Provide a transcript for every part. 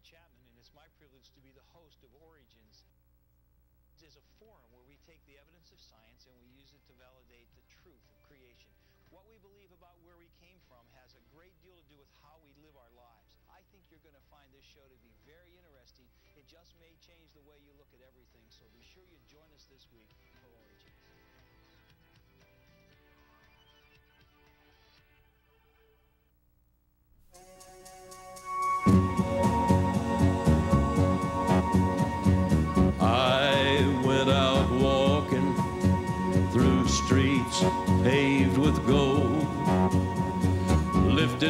Chapman, and it's my privilege to be the host of Origins. It is a forum where we take the evidence of science and we use it to validate the truth of creation. What we believe about where we came from has a great deal to do with how we live our lives. I think you're going to find this show to be very interesting. It just may change the way you look at everything, so be sure you join us this week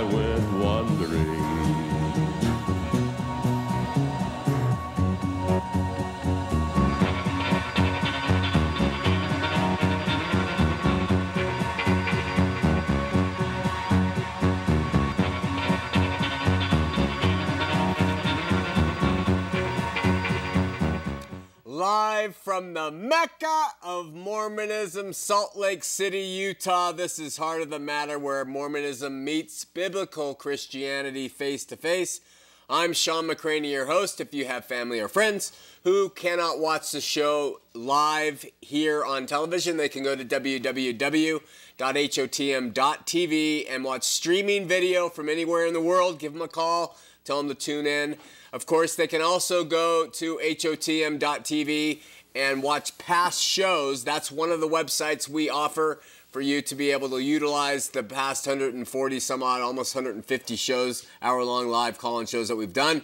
I went Live from the Mecca of Mormonism, Salt Lake City, Utah. This is Heart of the Matter, where Mormonism meets biblical Christianity face to face. I'm Sean McCraney, your host. If you have family or friends who cannot watch the show live here on television, they can go to www.hotm.tv and watch streaming video from anywhere in the world. Give them a call, tell them to tune in. Of course, they can also go to hotm.tv and watch past shows. That's one of the websites we offer for you to be able to utilize the past 140 some odd, almost 150 shows, hour long live call in shows that we've done.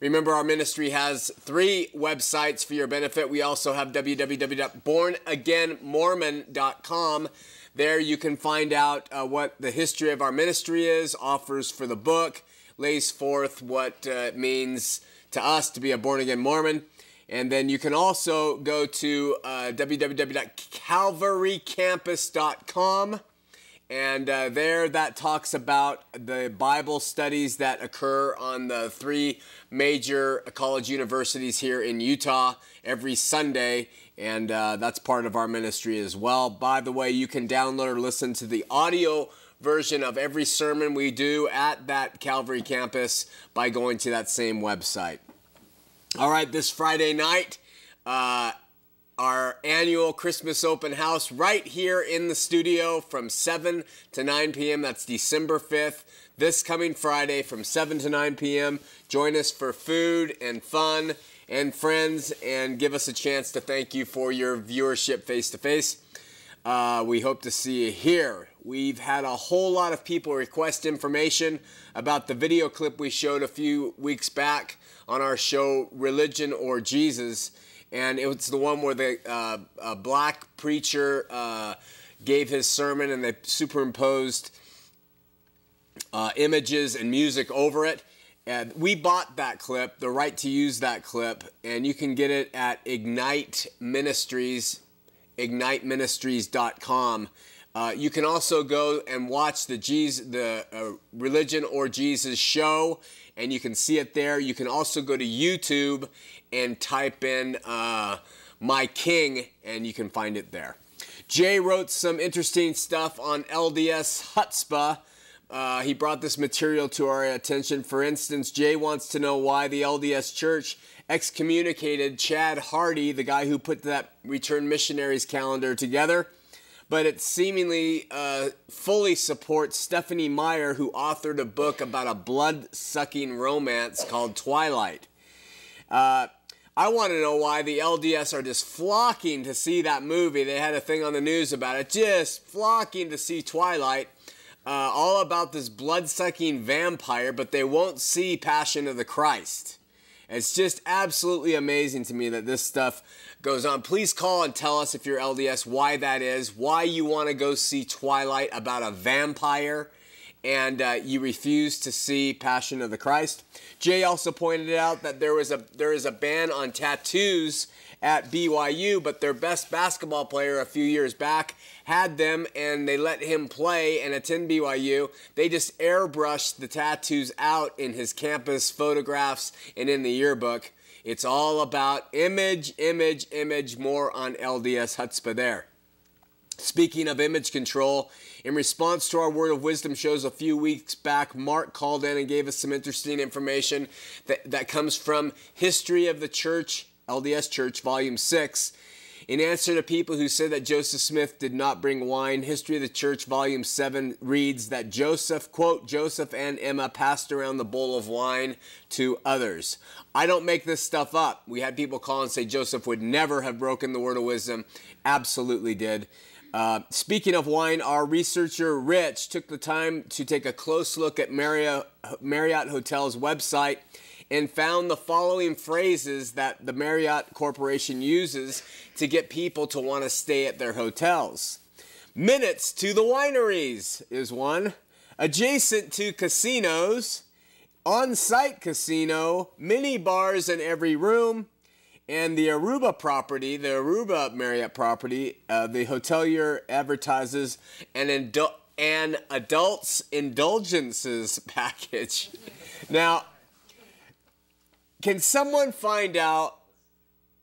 Remember, our ministry has three websites for your benefit. We also have www.bornagainmormon.com. There you can find out uh, what the history of our ministry is, offers for the book, lays forth what uh, it means to us to be a born again Mormon. And then you can also go to uh, www.calvarycampus.com. And uh, there, that talks about the Bible studies that occur on the three major college universities here in Utah every Sunday. And uh, that's part of our ministry as well. By the way, you can download or listen to the audio version of every sermon we do at that Calvary campus by going to that same website. All right, this Friday night, uh, our annual Christmas open house right here in the studio from 7 to 9 p.m. That's December 5th. This coming Friday from 7 to 9 p.m. Join us for food and fun and friends and give us a chance to thank you for your viewership face to face. We hope to see you here. We've had a whole lot of people request information about the video clip we showed a few weeks back on our show, Religion or Jesus and it was the one where the uh, a black preacher uh, gave his sermon and they superimposed uh, images and music over it. And we bought that clip, the right to use that clip, and you can get it at Ignite Ministries, igniteministries.com. Uh, you can also go and watch the Jesus, the uh, Religion or Jesus show, and you can see it there. You can also go to YouTube and type in uh, My King, and you can find it there. Jay wrote some interesting stuff on LDS Chutzpah. Uh, he brought this material to our attention. For instance, Jay wants to know why the LDS Church excommunicated Chad Hardy, the guy who put that Return Missionaries calendar together but it seemingly uh, fully supports Stephenie Meyer, who authored a book about a blood sucking romance called Twilight. Uh, I want to know why the LDS are just flocking to see that movie. They had a thing on the news about it, just flocking to see Twilight. Uh, all about this blood sucking vampire, but they won't see Passion of the Christ. It's just absolutely amazing to me that this stuff goes on. Please call and tell us if you're LDS why that is, why you want to go see Twilight about a vampire, and uh, you refuse to see Passion of the Christ. Jay also pointed out that there was a there is a ban on tattoos at BYU, but their best basketball player a few years back had them and they let him play and attend BYU. They just airbrushed the tattoos out in his campus photographs and in the yearbook. It's all about image, image, image, more on LDS Chutzpah there. Speaking of image control, in response to our Word of Wisdom shows a few weeks back, Mark called in and gave us some interesting information that, that comes from History of the Church, LDS Church, Volume 6. In answer to people who said that Joseph Smith did not bring wine, History of the Church, Volume 7 reads that Joseph, quote, Joseph and Emma passed around the bowl of wine to others. I don't make this stuff up. We had people call and say Joseph would never have broken the word of wisdom. Absolutely did. Uh, speaking of wine, our researcher Rich took the time to take a close look at Marriott, Marriott Hotel's website and found the following phrases that the Marriott Corporation uses to get people to want to stay at their hotels. Minutes to the wineries is one. Adjacent to casinos, on site casino, mini bars in every room, and the Aruba property, the Aruba Marriott property, uh, the hotelier advertises an, an adults indulgences package. now, can someone find out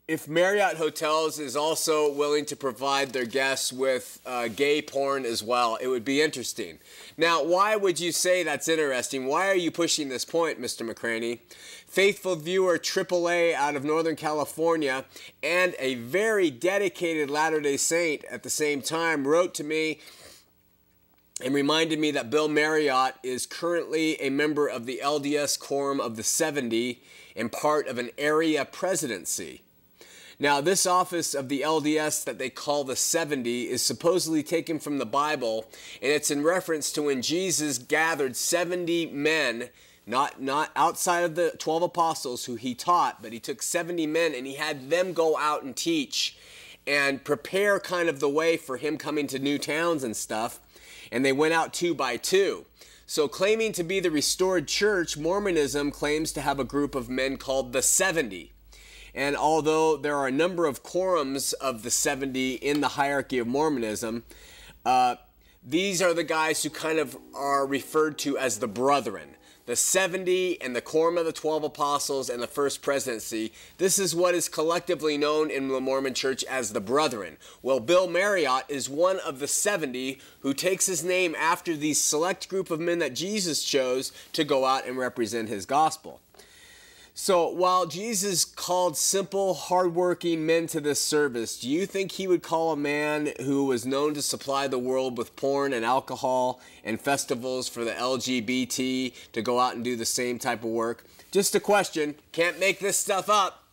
if Marriott Hotels is also willing to provide their guests with uh, gay porn as well? It would be interesting. Now, why would you say that's interesting? Why are you pushing this point, Mr. McCraney? Faithful viewer AAA out of Northern California and a very dedicated Latter day Saint at the same time wrote to me and reminded me that Bill Marriott is currently a member of the LDS Quorum of the 70 and part of an area presidency. Now, this office of the LDS that they call the 70 is supposedly taken from the Bible, and it's in reference to when Jesus gathered 70 men, not, not outside of the 12 apostles who he taught, but he took 70 men and he had them go out and teach and prepare kind of the way for him coming to new towns and stuff. And they went out two by two. So, claiming to be the restored church, Mormonism claims to have a group of men called the 70. And although there are a number of quorums of the 70 in the hierarchy of Mormonism, uh, these are the guys who kind of are referred to as the brethren. The 70 and the quorum of the 12 apostles and the first presidency. This is what is collectively known in the Mormon church as the brethren. Well, Bill Marriott is one of the 70 who takes his name after the select group of men that Jesus chose to go out and represent his gospel. So while Jesus called simple, hardworking men to this service, do you think he would call a man who was known to supply the world with porn and alcohol and festivals for the LGBT to go out and do the same type of work? Just a question. Can't make this stuff up.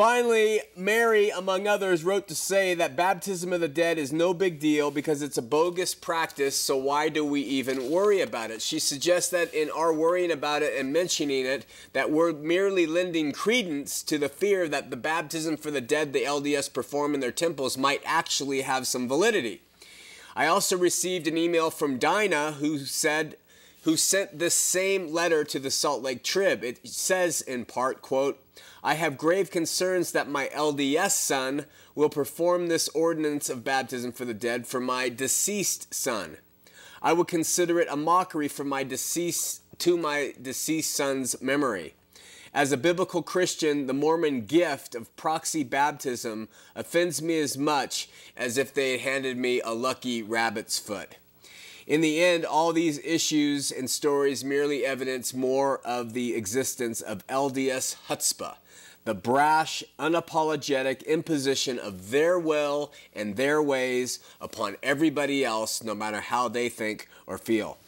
Finally, Mary, among others, wrote to say that baptism of the dead is no big deal because it's a bogus practice, so why do we even worry about it? She suggests that in our worrying about it and mentioning it, that we're merely lending credence to the fear that the baptism for the dead the LDS perform in their temples might actually have some validity. I also received an email from Dinah who said who sent this same letter to the Salt Lake Trib. It says in part, quote, I have grave concerns that my LDS son will perform this ordinance of baptism for the dead for my deceased son. I would consider it a mockery for my deceased to my deceased son's memory. As a biblical Christian, the Mormon gift of proxy baptism offends me as much as if they had handed me a lucky rabbit's foot. In the end, all these issues and stories merely evidence more of the existence of LDS chutzpah, the brash, unapologetic imposition of their will and their ways upon everybody else, no matter how they think or feel.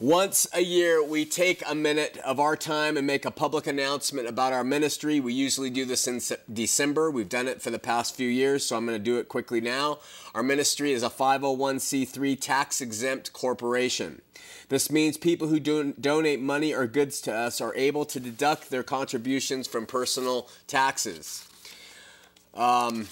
Once a year, we take a minute of our time and make a public announcement about our ministry. We usually do this in December. We've done it for the past few years, so I'm going to do it quickly now. Our ministry is a 501c3 tax exempt corporation. This means people who do, donate money or goods to us are able to deduct their contributions from personal taxes. Um,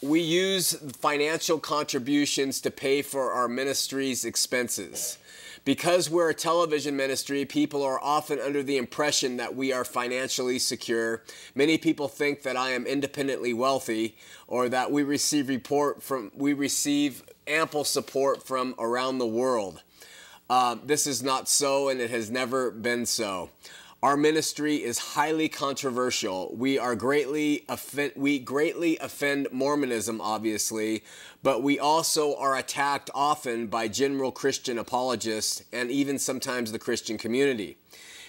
we use financial contributions to pay for our ministry's expenses. Because we're a television ministry, people are often under the impression that we are financially secure. Many people think that I am independently wealthy or that we receive report from we receive ample support from around the world. Uh, this is not so, and it has never been so. Our ministry is highly controversial. We are greatly offend, we greatly offend Mormonism, obviously, but we also are attacked often by general Christian apologists and even sometimes the Christian community.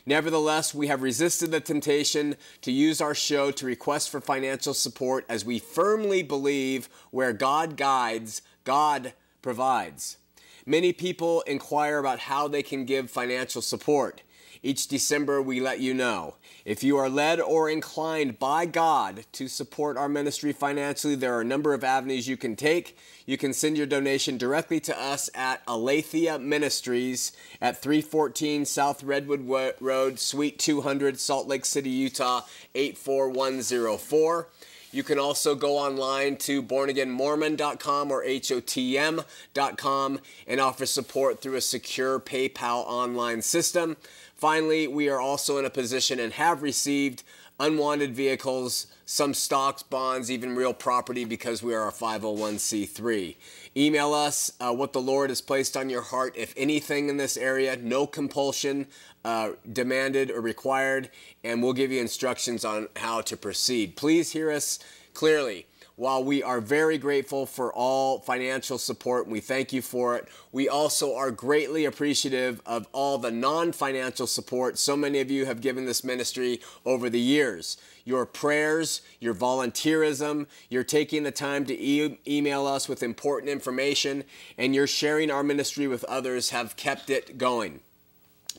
Nevertheless, we have resisted the temptation to use our show to request for financial support as we firmly believe where God guides, God provides. Many people inquire about how they can give financial support. Each December, we let you know. If you are led or inclined by God to support our ministry financially, there are a number of avenues you can take. You can send your donation directly to us at Aletheia Ministries at 314 South Redwood Road, Suite 200, Salt Lake City, Utah 84104. You can also go online to bornagainmormon.com or HOTM.com and offer support through a secure PayPal online system. Finally, we are also in a position and have received unwanted vehicles, some stocks, bonds, even real property because we are a 501c3. Email us uh, what the Lord has placed on your heart, if anything in this area, no compulsion uh, demanded or required, and we'll give you instructions on how to proceed. Please hear us clearly. While we are very grateful for all financial support, and we thank you for it, we also are greatly appreciative of all the non financial support so many of you have given this ministry over the years. Your prayers, your volunteerism, you're taking the time to e- email us with important information, and you're sharing our ministry with others have kept it going.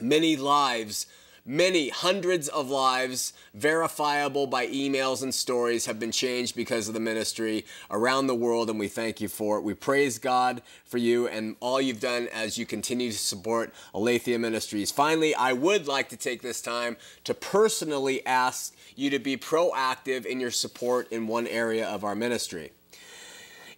Many lives Many hundreds of lives, verifiable by emails and stories, have been changed because of the ministry around the world, and we thank you for it. We praise God for you and all you've done as you continue to support Aletheia Ministries. Finally, I would like to take this time to personally ask you to be proactive in your support in one area of our ministry.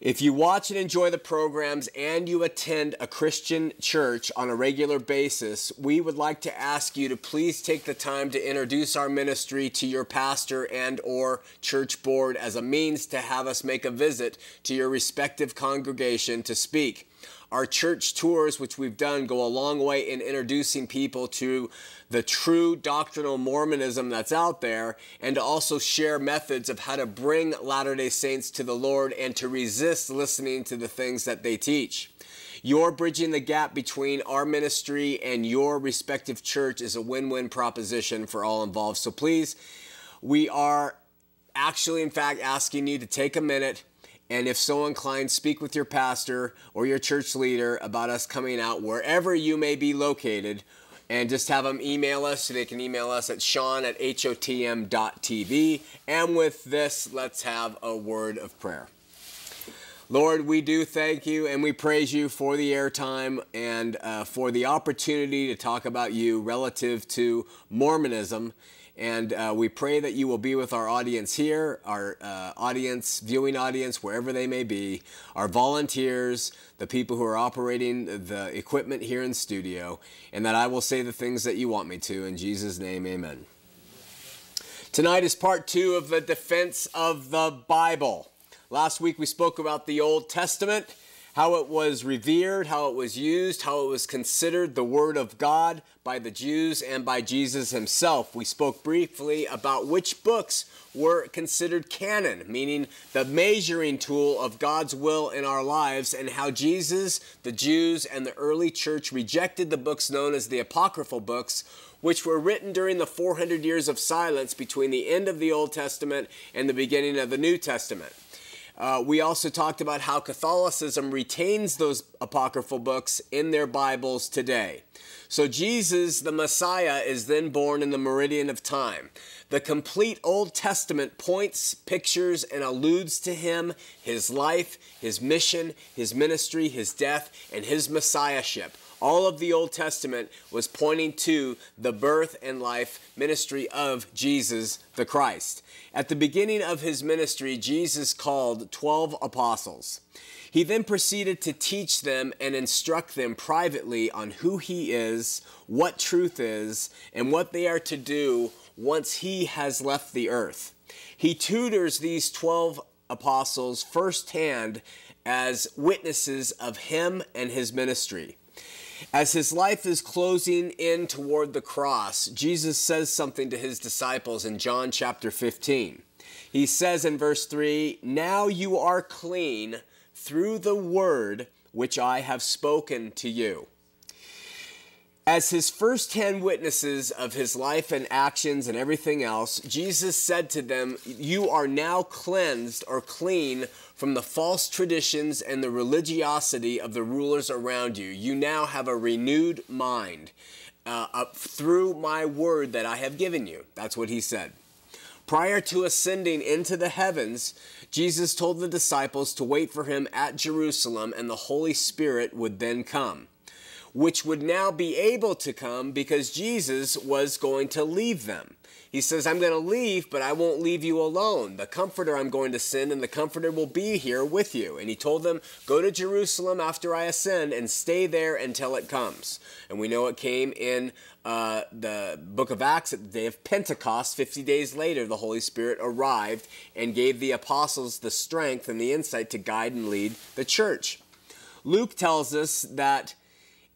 If you watch and enjoy the programs and you attend a Christian church on a regular basis, we would like to ask you to please take the time to introduce our ministry to your pastor and or church board as a means to have us make a visit to your respective congregation to speak. Our church tours, which we've done, go a long way in introducing people to the true doctrinal Mormonism that's out there and to also share methods of how to bring Latter day Saints to the Lord and to resist listening to the things that they teach. Your bridging the gap between our ministry and your respective church is a win win proposition for all involved. So please, we are actually, in fact, asking you to take a minute and if so inclined, speak with your pastor or your church leader about us coming out wherever you may be located and just have them email us so they can email us at sean at hotm.tv. And with this, let's have a word of prayer. Lord, we do thank you and we praise you for the airtime and uh, for the opportunity to talk about you relative to Mormonism. And uh, we pray that you will be with our audience here, our uh, audience, viewing audience, wherever they may be, our volunteers, the people who are operating the equipment here in studio, and that I will say the things that you want me to. In Jesus' name, amen. Tonight is part two of the defense of the Bible. Last week we spoke about the Old Testament how it was revered, how it was used, how it was considered the Word of God by the Jews and by Jesus himself. We spoke briefly about which books were considered canon, meaning the measuring tool of God's will in our lives, and how Jesus, the Jews, and the early church rejected the books known as the Apocryphal books, which were written during the 400 years of silence between the end of the Old Testament and the beginning of the New Testament. Uh, we also talked about how Catholicism retains those apocryphal books in their Bibles today. So Jesus, the Messiah, is then born in the meridian of time. The complete Old Testament points, pictures, and alludes to him, his life, his mission, his ministry, his death, and his messiahship All of the Old Testament was pointing to the birth and life ministry of Jesus the Christ. At the beginning of his ministry, Jesus called 12 apostles. He then proceeded to teach them and instruct them privately on who he is, what truth is, and what they are to do once he has left the earth. He tutors these 12 apostles firsthand as witnesses of him and his ministry. As his life is closing in toward the cross, Jesus says something to his disciples in John chapter 15. He says in verse 3 Now you are clean through the word which I have spoken to you. As his first hand witnesses of his life and actions and everything else, Jesus said to them, You are now cleansed or clean from the false traditions and the religiosity of the rulers around you. You now have a renewed mind uh, through my word that I have given you. That's what he said. Prior to ascending into the heavens, Jesus told the disciples to wait for him at Jerusalem and the Holy Spirit would then come which would now be able to come because Jesus was going to leave them. He says, I'm going to leave, but I won't leave you alone. The Comforter I'm going to send, and the Comforter will be here with you. And he told them, Go to Jerusalem after I ascend and stay there until it comes. And we know it came in uh, the book of Acts at the day of Pentecost. 50 days later, the Holy Spirit arrived and gave the apostles the strength and the insight to guide and lead the church. Luke tells us that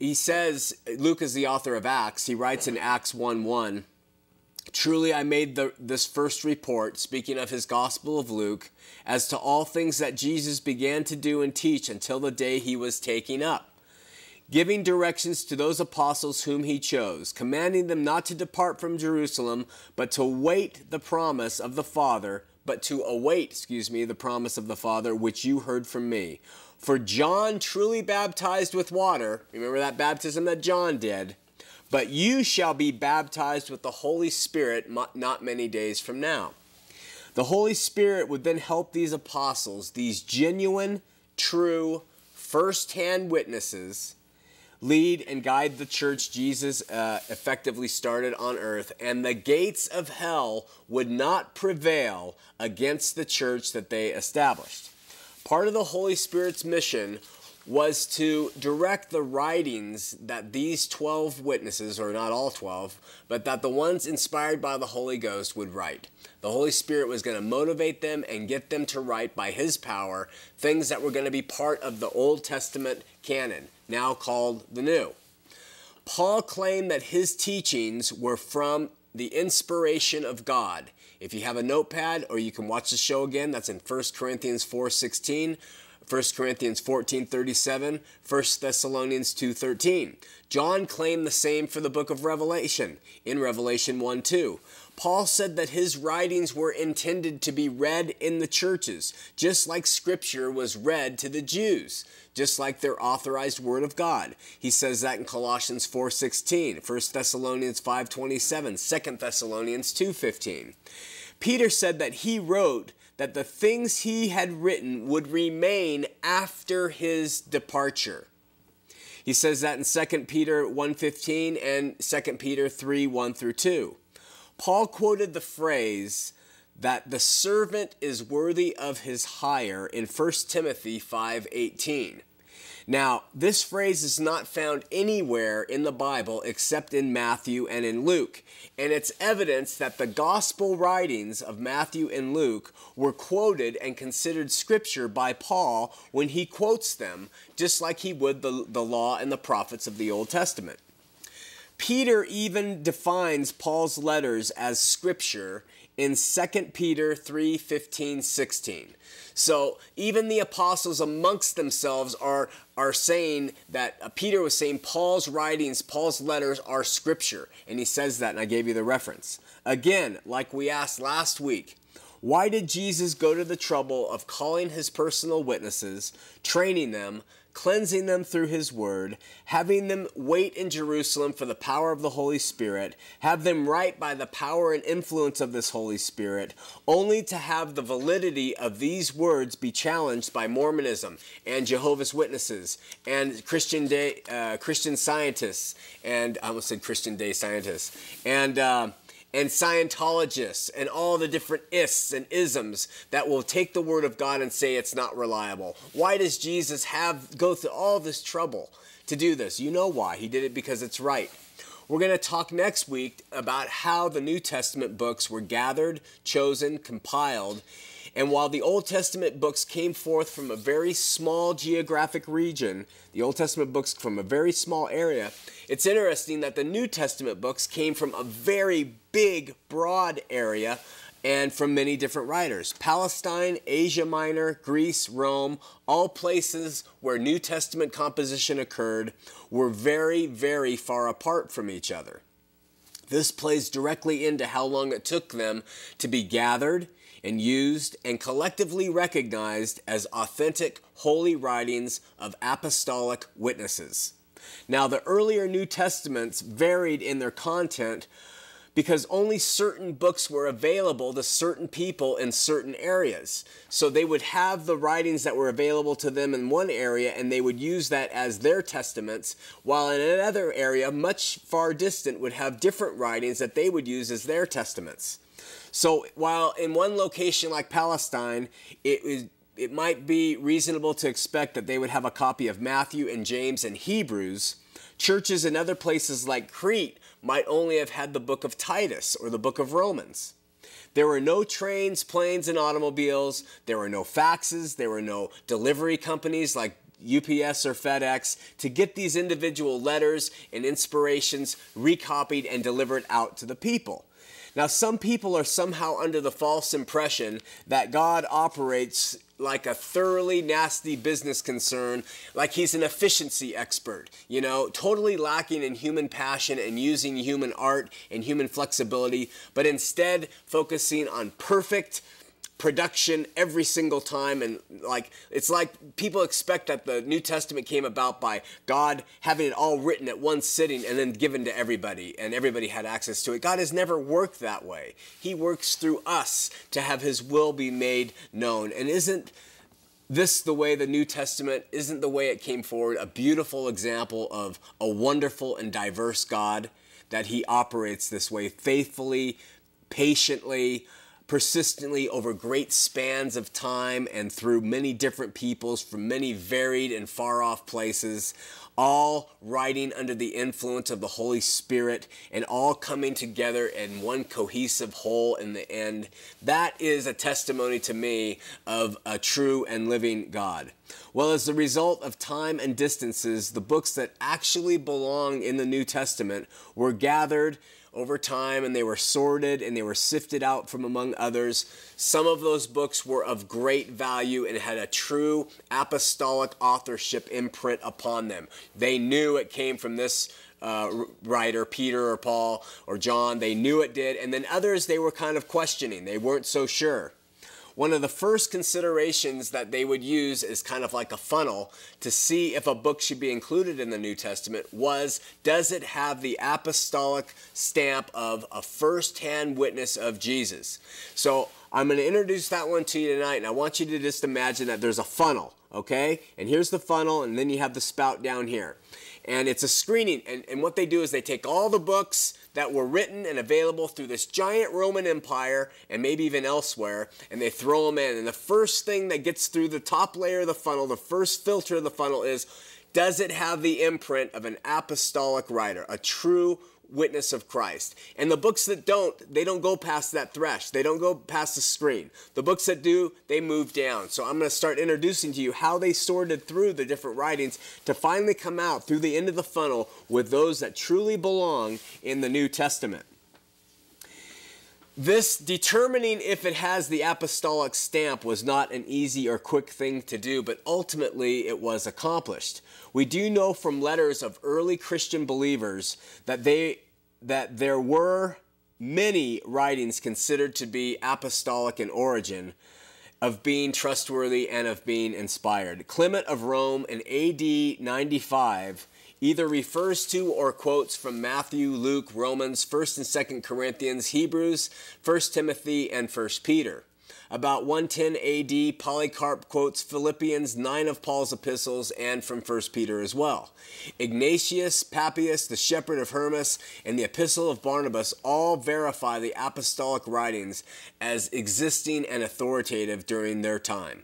he says, Luke is the author of Acts. He writes in Acts 1 1, Truly I made the, this first report, speaking of his Gospel of Luke, as to all things that Jesus began to do and teach until the day he was taken up giving directions to those apostles whom he chose, commanding them not to depart from Jerusalem, but to wait the promise of the Father, but to await, excuse me, the promise of the Father, which you heard from me. For John truly baptized with water. Remember that baptism that John did. But you shall be baptized with the Holy Spirit not many days from now. The Holy Spirit would then help these apostles, these genuine, true, first hand witnesses, lead and guide the church Jesus uh, effectively started on earth, and the gates of hell would not prevail against the church that they established. Part of the Holy Spirit's mission was to direct the writings that these 12 witnesses, or not all 12, but that the ones inspired by the Holy Ghost would write. The Holy Spirit was going to motivate them and get them to write by His power things that were going to be part of the Old Testament canon, now called the New. Paul claimed that his teachings were from the inspiration of God. If you have a notepad or you can watch the show again, that's in 1 Corinthians 4:16, 1 Corinthians 14:37, 1 Thessalonians 2:13. John claimed the same for the book of Revelation in Revelation 1:2. Paul said that his writings were intended to be read in the churches, just like scripture was read to the Jews, just like their authorized word of God. He says that in Colossians 4:16, 1 Thessalonians 5:27, 2 Thessalonians 2:15. Peter said that he wrote that the things he had written would remain after his departure. He says that in 2 Peter 1:15 and 2 Peter 3 1 through 2. Paul quoted the phrase that the servant is worthy of his hire in 1 Timothy 5:18. Now, this phrase is not found anywhere in the Bible except in Matthew and in Luke, and it's evidence that the gospel writings of Matthew and Luke were quoted and considered scripture by Paul when he quotes them, just like he would the, the law and the prophets of the Old Testament. Peter even defines Paul's letters as scripture in 2 Peter 3 15, 16. So even the apostles amongst themselves are, are saying that uh, Peter was saying Paul's writings, Paul's letters are scripture. And he says that, and I gave you the reference. Again, like we asked last week, why did Jesus go to the trouble of calling his personal witnesses, training them, cleansing them through his word, having them wait in Jerusalem for the power of the Holy Spirit, have them write by the power and influence of this Holy Spirit, only to have the validity of these words be challenged by Mormonism and Jehovah's Witnesses and Christian day uh, Christian scientists and I almost said Christian day scientists and. Uh, and Scientologists and all the different ists and isms that will take the word of God and say it's not reliable. Why does Jesus have go through all this trouble to do this? You know why. He did it because it's right. We're going to talk next week about how the New Testament books were gathered, chosen, compiled, and while the Old Testament books came forth from a very small geographic region, the Old Testament books from a very small area, it's interesting that the New Testament books came from a very big, broad area and from many different writers. Palestine, Asia Minor, Greece, Rome, all places where New Testament composition occurred were very, very far apart from each other. This plays directly into how long it took them to be gathered and used and collectively recognized as authentic holy writings of apostolic witnesses. Now, the earlier New Testaments varied in their content because only certain books were available to certain people in certain areas. So they would have the writings that were available to them in one area and they would use that as their testaments, while in another area, much far distant, would have different writings that they would use as their testaments. So while in one location like Palestine, it was it might be reasonable to expect that they would have a copy of Matthew and James and Hebrews. Churches in other places like Crete might only have had the book of Titus or the book of Romans. There were no trains, planes, and automobiles. There were no faxes. There were no delivery companies like UPS or FedEx to get these individual letters and inspirations recopied and delivered out to the people. Now, some people are somehow under the false impression that God operates like a thoroughly nasty business concern, like he's an efficiency expert, you know, totally lacking in human passion and using human art and human flexibility, but instead focusing on perfect production every single time and like it's like people expect that the new testament came about by god having it all written at one sitting and then given to everybody and everybody had access to it. God has never worked that way. He works through us to have his will be made known. And isn't this the way the new testament isn't the way it came forward a beautiful example of a wonderful and diverse god that he operates this way faithfully patiently persistently over great spans of time and through many different peoples from many varied and far off places, all writing under the influence of the Holy Spirit and all coming together in one cohesive whole in the end. That is a testimony to me of a true and living God. Well, as a result of time and distances, the books that actually belong in the New Testament were gathered over time and they were sorted and they were sifted out from among others. Some of those books were of great value and had a true apostolic authorship imprint upon them. They knew it came from this uh, writer, Peter or Paul or John. They knew it did. And then others they were kind of questioning, they weren't so sure one of the first considerations that they would use is kind of like a funnel to see if a book should be included in the New Testament was does it have the apostolic stamp of a first-hand witness of Jesus? So I'm going to introduce that one to you tonight, and I want you to just imagine that there's a funnel, okay? And here's the funnel, and then you have the spout down here. And it's a screening, and, and what they do is they take all the books that were written and available through this giant Roman Empire and maybe even elsewhere, and they throw them in. And the first thing that gets through the top layer of the funnel, the first filter of the funnel is does it have the imprint of an apostolic writer, a true witness of Christ. And the books that don't, they don't go past that thresh. They don't go past the screen. The books that do, they move down. So I'm going to start introducing to you how they sorted through the different writings to finally come out through the end of the funnel with those that truly belong in the New Testament. This determining if it has the apostolic stamp was not an easy or quick thing to do, but ultimately it was accomplished. We do know from letters of early Christian believers that they that there were many writings considered to be apostolic in origin, of being trustworthy and of being inspired. Clement of Rome in AD 95 either refers to or quotes from Matthew, Luke, Romans, 1st and 2nd Corinthians, Hebrews, 1st Timothy, and 1st Peter. About 110 AD, Polycarp quotes Philippians, nine of Paul's epistles, and from 1 Peter as well. Ignatius, Papias, the shepherd of Hermas, and the epistle of Barnabas all verify the apostolic writings as existing and authoritative during their time.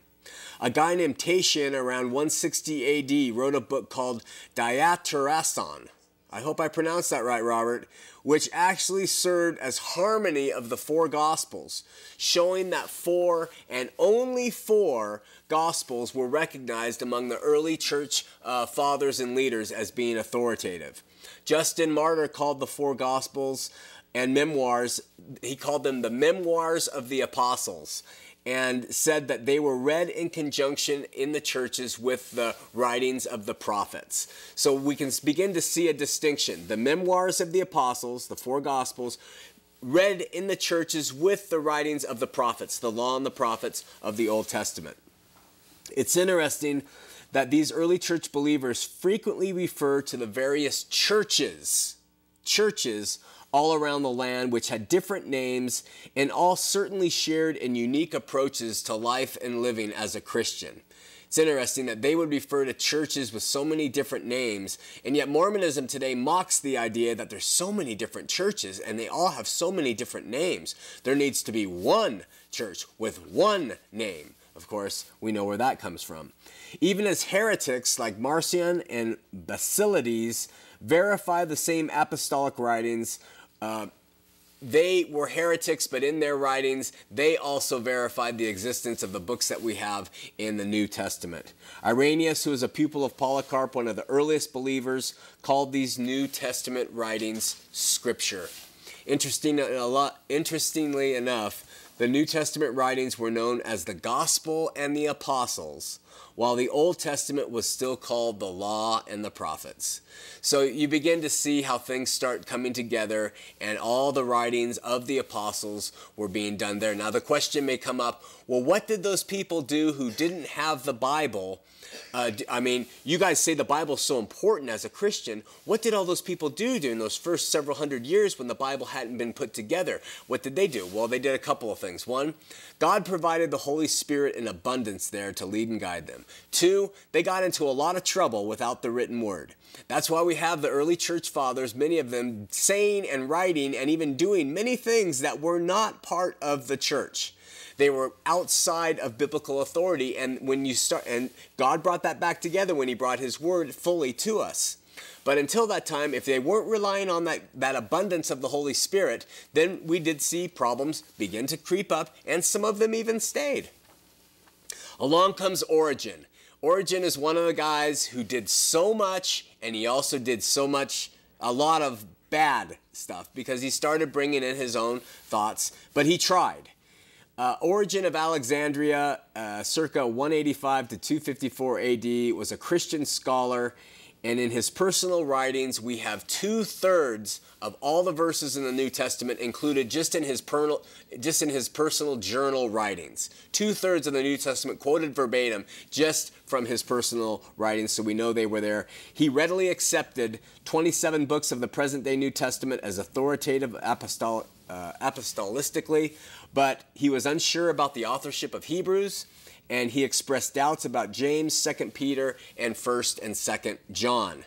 A guy named Tatian around 160 AD wrote a book called Diatessaron. I hope I pronounced that right, Robert, which actually served as harmony of the four gospels, showing that four and only four gospels were recognized among the early church uh, fathers and leaders as being authoritative. Justin Martyr called the four gospels and memoirs, he called them the memoirs of the apostles and said that they were read in conjunction in the churches with the writings of the prophets. So we can begin to see a distinction. The memoirs of the apostles, the four gospels, read in the churches with the writings of the prophets, the law and the prophets of the Old Testament. It's interesting that these early church believers frequently refer to the various churches, churches all around the land, which had different names and all certainly shared in unique approaches to life and living as a Christian. It's interesting that they would refer to churches with so many different names, and yet Mormonism today mocks the idea that there's so many different churches and they all have so many different names. There needs to be one church with one name. Of course, we know where that comes from. Even as heretics like Marcion and Basilides verify the same apostolic writings, they were heretics, but in their writings, they also verified the existence of the books that we have in the New Testament. Irenaeus, who was a pupil of Polycarp, one of the earliest believers, called these New Testament writings Scripture. Interesting, lot, interestingly enough, the New Testament writings were known as the Gospel and the Apostles, while the Old Testament was still called the Law and the Prophets. So you begin to see how things start coming together, and all the writings of the apostles were being done there. Now, the question may come up well, what did those people do who didn't have the Bible? Uh, I mean, you guys say the Bible is so important as a Christian. What did all those people do during those first several hundred years when the Bible hadn't been put together? What did they do? Well, they did a couple of things. One, God provided the Holy Spirit in abundance there to lead and guide them. Two, they got into a lot of trouble without the written word. That's why we have the early church fathers, many of them saying and writing and even doing many things that were not part of the church. They were outside of biblical authority. And when you start, and God brought that back together when He brought His word fully to us. But until that time, if they weren't relying on that, that abundance of the Holy Spirit, then we did see problems begin to creep up, and some of them even stayed. Along comes Origen. Origen is one of the guys who did so much, and he also did so much, a lot of bad stuff because he started bringing in his own thoughts, but he tried. Uh, Origen of Alexandria, uh, circa 185 to 254 AD, was a Christian scholar, and in his personal writings, we have two thirds of all the verses in the New Testament included just in his, per- just in his personal journal writings. Two thirds of the New Testament quoted verbatim just from his personal writings, so we know they were there. He readily accepted 27 books of the present day New Testament as authoritative apostolic, uh, apostolistically, but he was unsure about the authorship of Hebrews, and he expressed doubts about James, 2nd Peter, and 1st and 2nd John.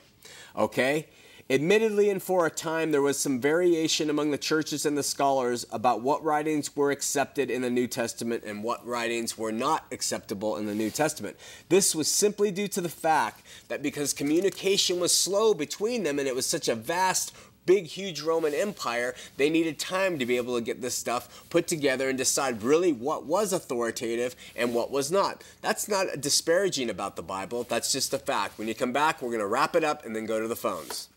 Okay? Admittedly, and for a time, there was some variation among the churches and the scholars about what writings were accepted in the New Testament and what writings were not acceptable in the New Testament. This was simply due to the fact that because communication was slow between them and it was such a vast big, huge Roman Empire, they needed time to be able to get this stuff put together and decide really what was authoritative and what was not. That's not disparaging about the Bible, that's just a fact. When you come back, we're going to wrap it up and then go to the phones.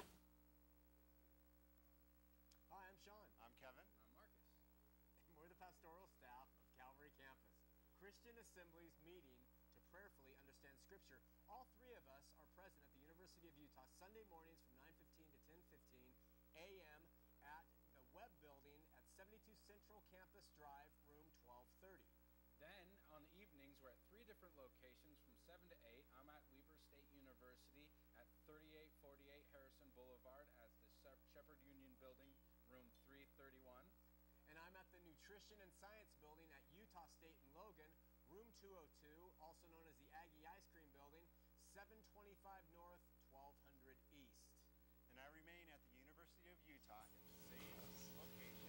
Nutrition and Science Building at Utah State in Logan, room 202, also known as the Aggie Ice Cream Building, 725 North, 1200 East. And I remain at the University of Utah at the same location.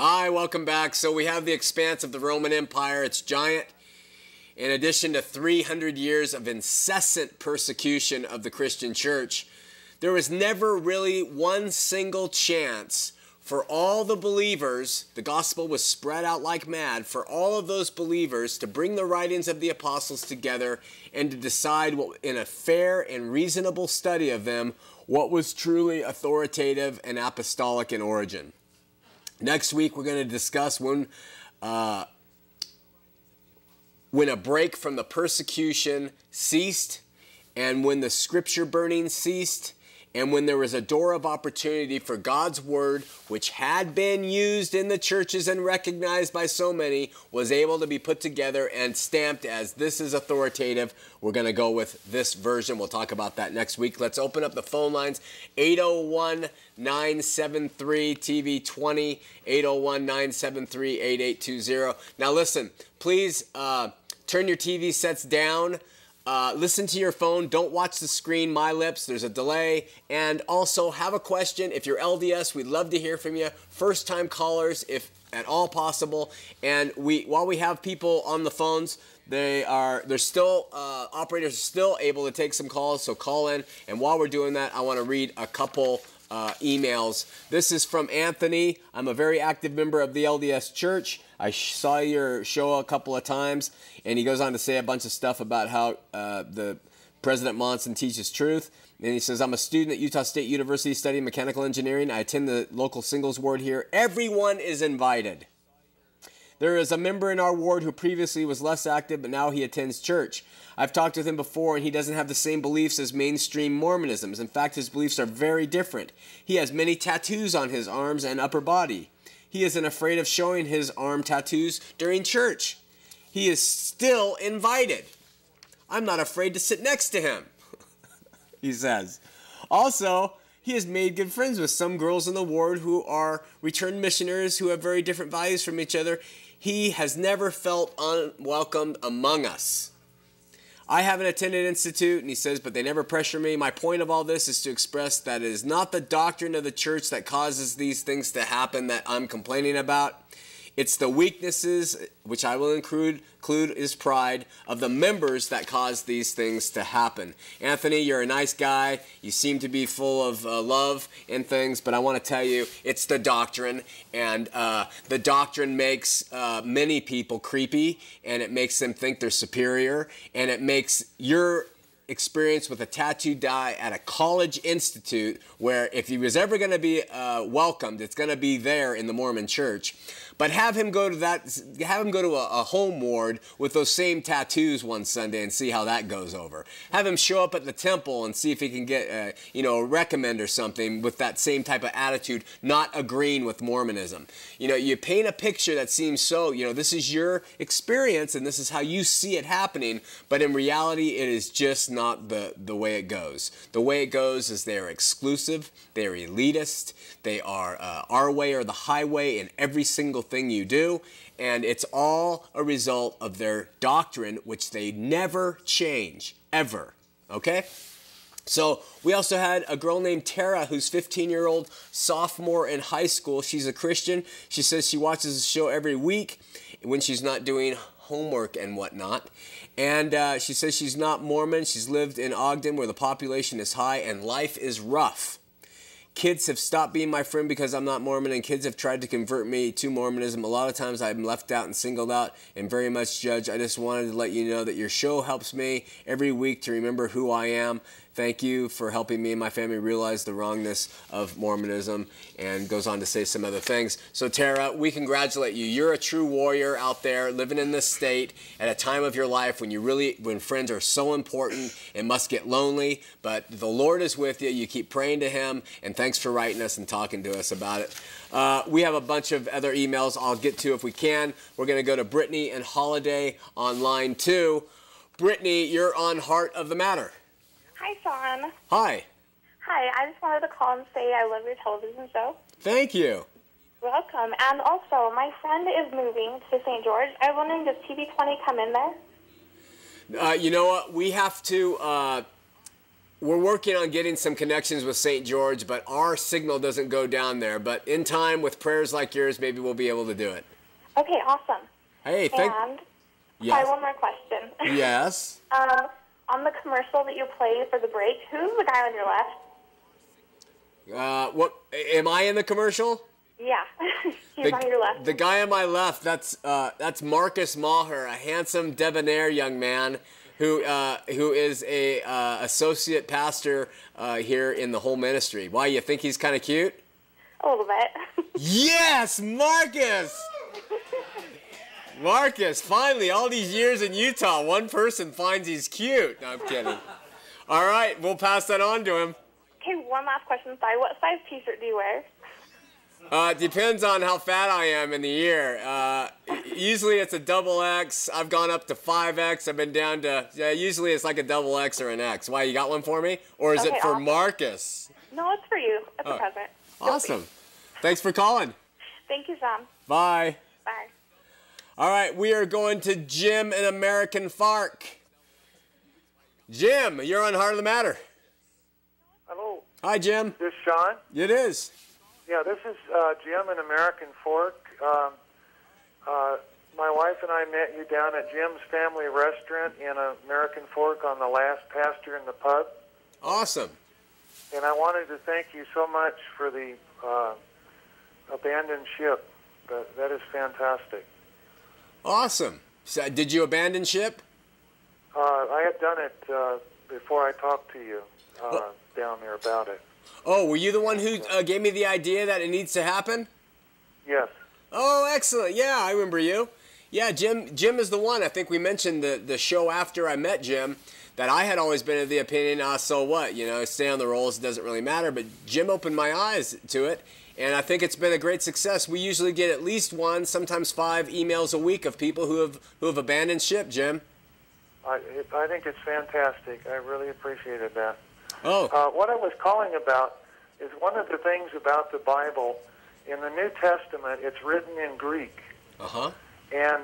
Hi, welcome back. So we have the expanse of the Roman Empire. It's giant. In addition to 300 years of incessant persecution of the Christian church, there was never really one single chance for all the believers, the gospel was spread out like mad, for all of those believers to bring the writings of the apostles together and to decide what, in a fair and reasonable study of them what was truly authoritative and apostolic in origin. Next week, we're going to discuss when, uh, when a break from the persecution ceased, and when the scripture burning ceased, and when there was a door of opportunity for God's word, which had been used in the churches and recognized by so many, was able to be put together and stamped as this is authoritative. We're going to go with this version. We'll talk about that next week. Let's open up the phone lines 801 973 TV20, 801 973 8820. Now, listen, please uh, turn your TV sets down. Uh, listen to your phone. Don't watch the screen, my lips. There's a delay. And also, have a question. If you're LDS, we'd love to hear from you. First time callers, if at all possible. And we, while we have people on the phones, they are, they're still, uh, operators are still able to take some calls. So call in. And while we're doing that, I want to read a couple uh, emails. This is from Anthony. I'm a very active member of the LDS Church. I saw your show a couple of times, and he goes on to say a bunch of stuff about how uh, the President Monson teaches truth. And he says, I'm a student at Utah State University studying mechanical engineering. I attend the local singles ward here. Everyone is invited. There is a member in our ward who previously was less active, but now he attends church. I've talked with him before, and he doesn't have the same beliefs as mainstream Mormonism. In fact, his beliefs are very different. He has many tattoos on his arms and upper body. He isn't afraid of showing his arm tattoos during church. He is still invited. I'm not afraid to sit next to him, he says. Also, he has made good friends with some girls in the ward who are returned missionaries who have very different values from each other. He has never felt unwelcomed among us. I haven't attended institute, and he says, but they never pressure me. My point of all this is to express that it is not the doctrine of the church that causes these things to happen that I'm complaining about. It's the weaknesses, which I will include, include is pride, of the members that cause these things to happen. Anthony, you're a nice guy. You seem to be full of uh, love and things, but I want to tell you, it's the doctrine, and uh, the doctrine makes uh, many people creepy, and it makes them think they're superior, and it makes your experience with a tattoo die at a college institute where if he was ever going to be uh, welcomed, it's going to be there in the Mormon church. But have him go to that, have him go to a, a, home ward with those same tattoos one Sunday and see how that goes over. Have him show up at the temple and see if he can get, uh, you know, a recommend or something with that same type of attitude, not agreeing with Mormonism. You know, you paint a picture that seems so, you know, this is your experience and this is how you see it happening, but in reality, it is just not the, the way it goes. The way it goes is they're exclusive, they're elitist, they are uh, our way or the highway in every single thing you do, and it's all a result of their doctrine, which they never change, ever. Okay? So we also had a girl named Tara who's 15 year old sophomore in high school. She's a Christian. She says she watches the show every week when she's not doing homework and whatnot. And uh, she says she's not Mormon. She's lived in Ogden where the population is high and life is rough. Kids have stopped being my friend because I'm not Mormon, and kids have tried to convert me to Mormonism. A lot of times I'm left out and singled out and very much judged. I just wanted to let you know that your show helps me every week to remember who I am. Thank you for helping me and my family realize the wrongness of Mormonism, and goes on to say some other things. So, Tara, we congratulate you. You're a true warrior out there living in this state at a time of your life when you really, when friends are so important and must get lonely, but the Lord is with you. You keep praying to Him, and thanks for writing us and talking to us about it. Uh, we have a bunch of other emails I'll get to if we can. We're going to go to Brittany and Holiday on line two. Brittany, you're on Heart of the Matter. Hi, Sean. Hi. Hi, I just wanted to call and say I love your television show. Thank you. Welcome. And also, my friend is moving to St. George. I was wondering, does TV20 come in there? Uh, you know what? We have to. Uh, we're working on getting some connections with St. George, but our signal doesn't go down there. But in time, with prayers like yours, maybe we'll be able to do it. Okay, awesome. Hey, thank. and, Yes. sorry, one more question. Yes. um, on the commercial that you played for the break, who's the guy on your left? Uh, what? Am I in the commercial? Yeah, he's on your left. the guy on my left, that's uh, that's Marcus Maher, a handsome debonair young man who uh, who is a uh, associate pastor uh, here in the whole ministry. Why you think he's kind of cute? A little bit. Yes, Marcus. Marcus, finally, all these years in Utah, one person finds he's cute. No, I'm kidding. All right, we'll pass that on to him. okay, one last question. Sorry, what size T-shirt do you wear? Uh, depends on how fat I am in the year. Uh, usually it's a double X. I've gone up to 5X. I've been down to, yeah, usually it's like a double X or an X. Why, you got one for me? Or is Okay, it for awesome. Marcus? No, it's for you. It's Oh. a present. Awesome. Thanks for calling. Thank you, Sean. Bye. Bye. All right, we are going to Jim in American Fork. Jim, you're on Heart of the Matter. Hello, Hi, Jim. this is Sean. It is. Yeah, this is uh, Jim in American Fork. Um, uh, my wife and I met you down at Jim's Family Restaurant in American Fork on the last pasture in the pub. Awesome. And I wanted to thank you so much for the uh, abandoned ship. That, that is fantastic. Awesome. So, did you abandon ship? Uh, I had done it uh, before I talked to you uh, down there about it. Oh, were you the one who uh, gave me the idea that it needs to happen? Yes. Oh, excellent. Yeah, I remember you. Yeah, Jim. Jim is the one. I think we mentioned the the show after I met Jim that I had always been of the opinion. Ah, so what? You know, stay on the rolls. It doesn't really matter. But Jim opened my eyes to it, and I think it's been a great success. We usually get at least one, sometimes five emails a week of people who have who have abandoned ship. Jim. I, I think it's fantastic. I really appreciated that. Oh, Uh, what I was calling about is one of the things about the Bible. In the New Testament, it's written in Greek. uh huh. And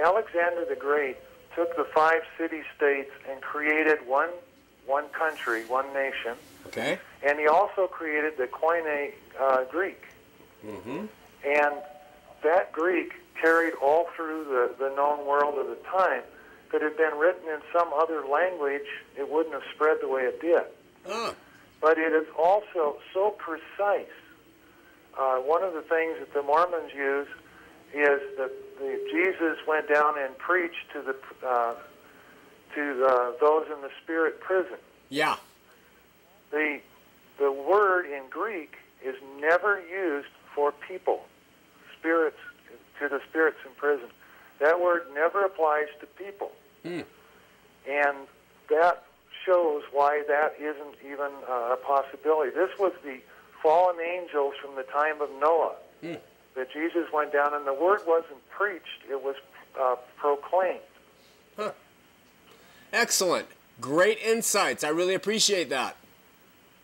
Alexander the Great took the five city states and created one, one country, one nation. Okay. And he also created the Koine uh, Greek. Mm-hmm. And that Greek carried all through the, the known world of the time. If it had been written in some other language, it wouldn't have spread the way it did. Oh, But it is also so precise. Uh, one of the things that the Mormons use is that the, Jesus went down and preached to the uh, to uh, those in the spirit prison. yeah. The the word in Greek is never used for people, spirits to the spirits in prison. That word never applies to people, Hmm. and that shows why that isn't even uh, a possibility. This was the fallen angels from the time of Noah. Hmm. That Jesus went down, and the word wasn't preached; it was uh, proclaimed. Excellent. Great insights. I really appreciate that.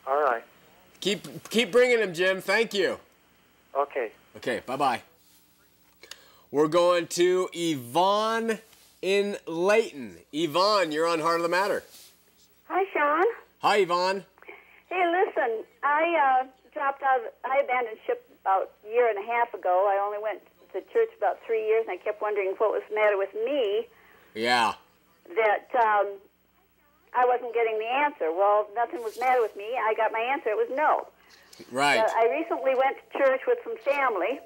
All right. Keep keep bringing them, Jim. Thank you. Okay. Okay, bye bye. We're going to Yvonne in Layton. Yvonne, you're on Heart of the Matter. Hi, Sean. Hi, Yvonne. Hey, listen, I uh, dropped out. Of, I abandoned ship about a year and a half ago. I only went to church about three years, and I kept wondering what was the matter with me Yeah. that um, I wasn't getting the answer. Well, nothing was matter with me. I got my answer. It was no. Right. Uh, I recently went to church with some family,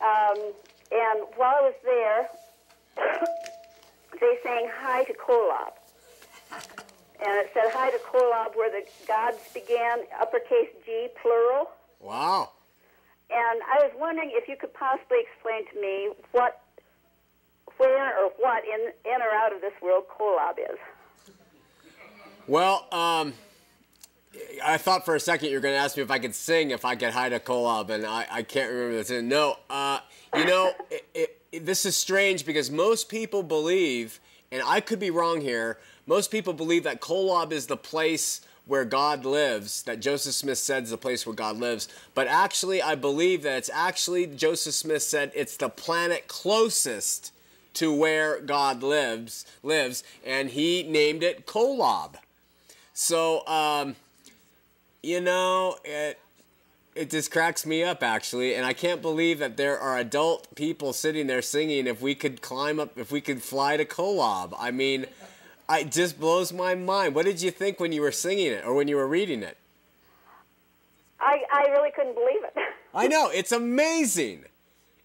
um, and while I was there, they sang "Hie to Kolob," and it said "Hie to Kolob, where the gods began, uppercase G, plural. Wow. And I was wondering if you could possibly explain to me what, where, or what in in or out of this world Kolob is. Well, um, I thought for a second you were going to ask me if I could sing if I could hie to Kolob, and I, I can't remember this. No, uh, you know, it, it, it, this is strange because most people believe, and I could be wrong here, most people believe that Kolob is the place where God lives, that Joseph Smith said is the place where God lives. But actually, I believe that it's actually, Joseph Smith said, it's the planet closest to where God lives, lives and he named it Kolob. So, um, you know, it, it just cracks me up actually, and I can't believe that there are adult people sitting there singing. If we could climb up, if we could fly to Kolob, I mean, it just blows my mind. What did you think when you were singing it or when you were reading it? I, I really couldn't believe it. I know it's amazing.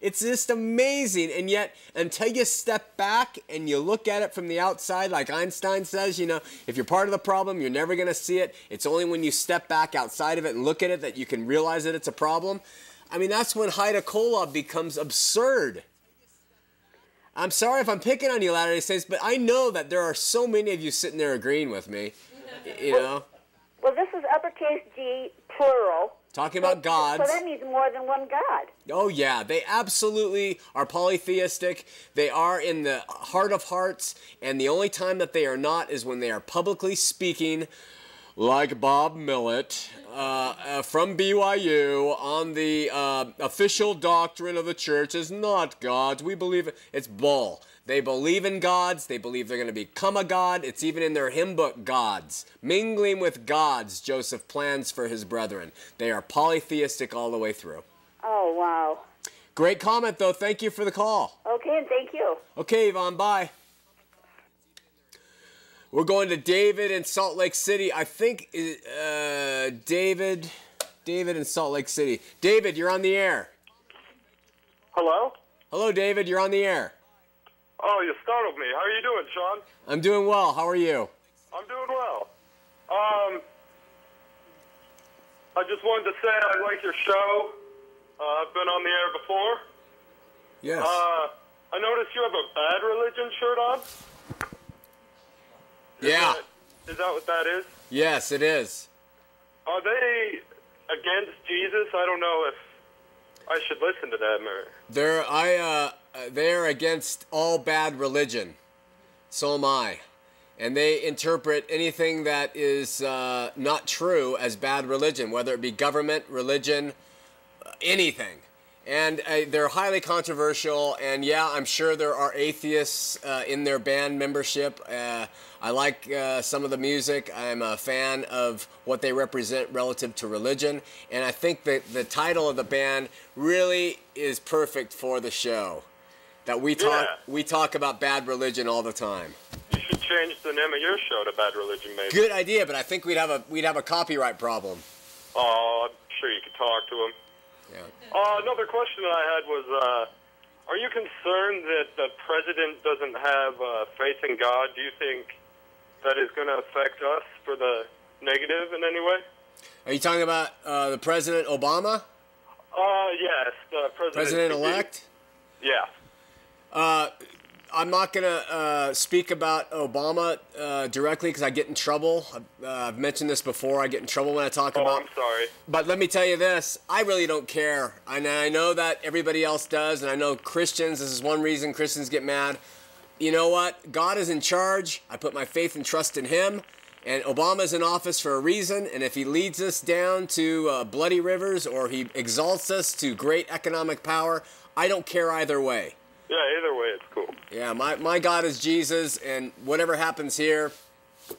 It's just amazing. And yet, until you step back and you look at it from the outside, like Einstein says, you know, if you're part of the problem, you're never going to see it. It's only when you step back outside of it and look at it that you can realize that it's a problem. I mean, that's when Hie to Kolob becomes absurd. I'm sorry if I'm picking on you, Latter day Saints, but I know that there are so many of you sitting there agreeing with me. You know? Well, this is uppercase G, plural. Talking about gods. So that means more than one God. Oh, yeah. They absolutely are polytheistic. They are in the heart of hearts. And the only time that they are not is when they are publicly speaking, like Bob Millet uh, uh, from BYU, on the uh, official doctrine of the church is not gods. We believe it's bull. They believe in gods. They believe they're going to become a god. It's even in their hymn book, gods. Mingling with gods, Joseph plans for his brethren. They are polytheistic all the way through. Oh, wow. Great comment, though. Thank you for the call. Okay, and thank you. Okay, Yvonne, bye. We're going to David in Salt Lake City. I think uh, David, David in Salt Lake City. David, you're on the air. Hello. Hello, David. You're on the air. Oh, you startled me. How are you doing, Sean? I'm doing well. How are you? I'm doing well. Um, I just wanted to say I like your show. Uh, I've been on the air before. Yes. Uh, I noticed you have a bad religion shirt on. yeah. Is that what that is? Yes, it is. Are they against Jesus? I don't know if I should listen to them or. They're I uh they're against all bad religion. So am I. And they interpret anything that is uh, not true as bad religion, whether it be government, religion, anything. And uh, they're highly controversial. And yeah, I'm sure there are atheists uh, in their band membership. Uh, I like uh, some of the music. I'm a fan of what they represent relative to religion. And I think that the title of the band really is perfect for the show. That we talk Yeah. we talk about bad religion all the time. You should change the name of your show to Bad Religion, maybe. Good idea, but I think we'd have a we'd have a copyright problem. Oh, I'm sure you could talk to him. Yeah. Uh, another question that I had was, uh, are you concerned that the president doesn't have uh, faith in God? Do you think that is going to affect us for the negative in any way? Are you talking about uh, the President Obama? Uh, yes, the president. President elect? Yeah. Uh, I'm not going to uh, speak about Obama uh, directly because I get in trouble. Uh, I've mentioned this before. I get in trouble when I talk Oh, about. I'm sorry. But let me tell you this I really don't care. And I know that everybody else does, and I know Christians, this is one reason Christians get mad. You know what? God is in charge. I put my faith and trust in Him. And Obama's in office for a reason. And if he leads us down to uh, bloody rivers or he exalts us to great economic power, I don't care either way. Yeah, either way, it's cool. Yeah, my, my God is Jesus, and whatever happens here,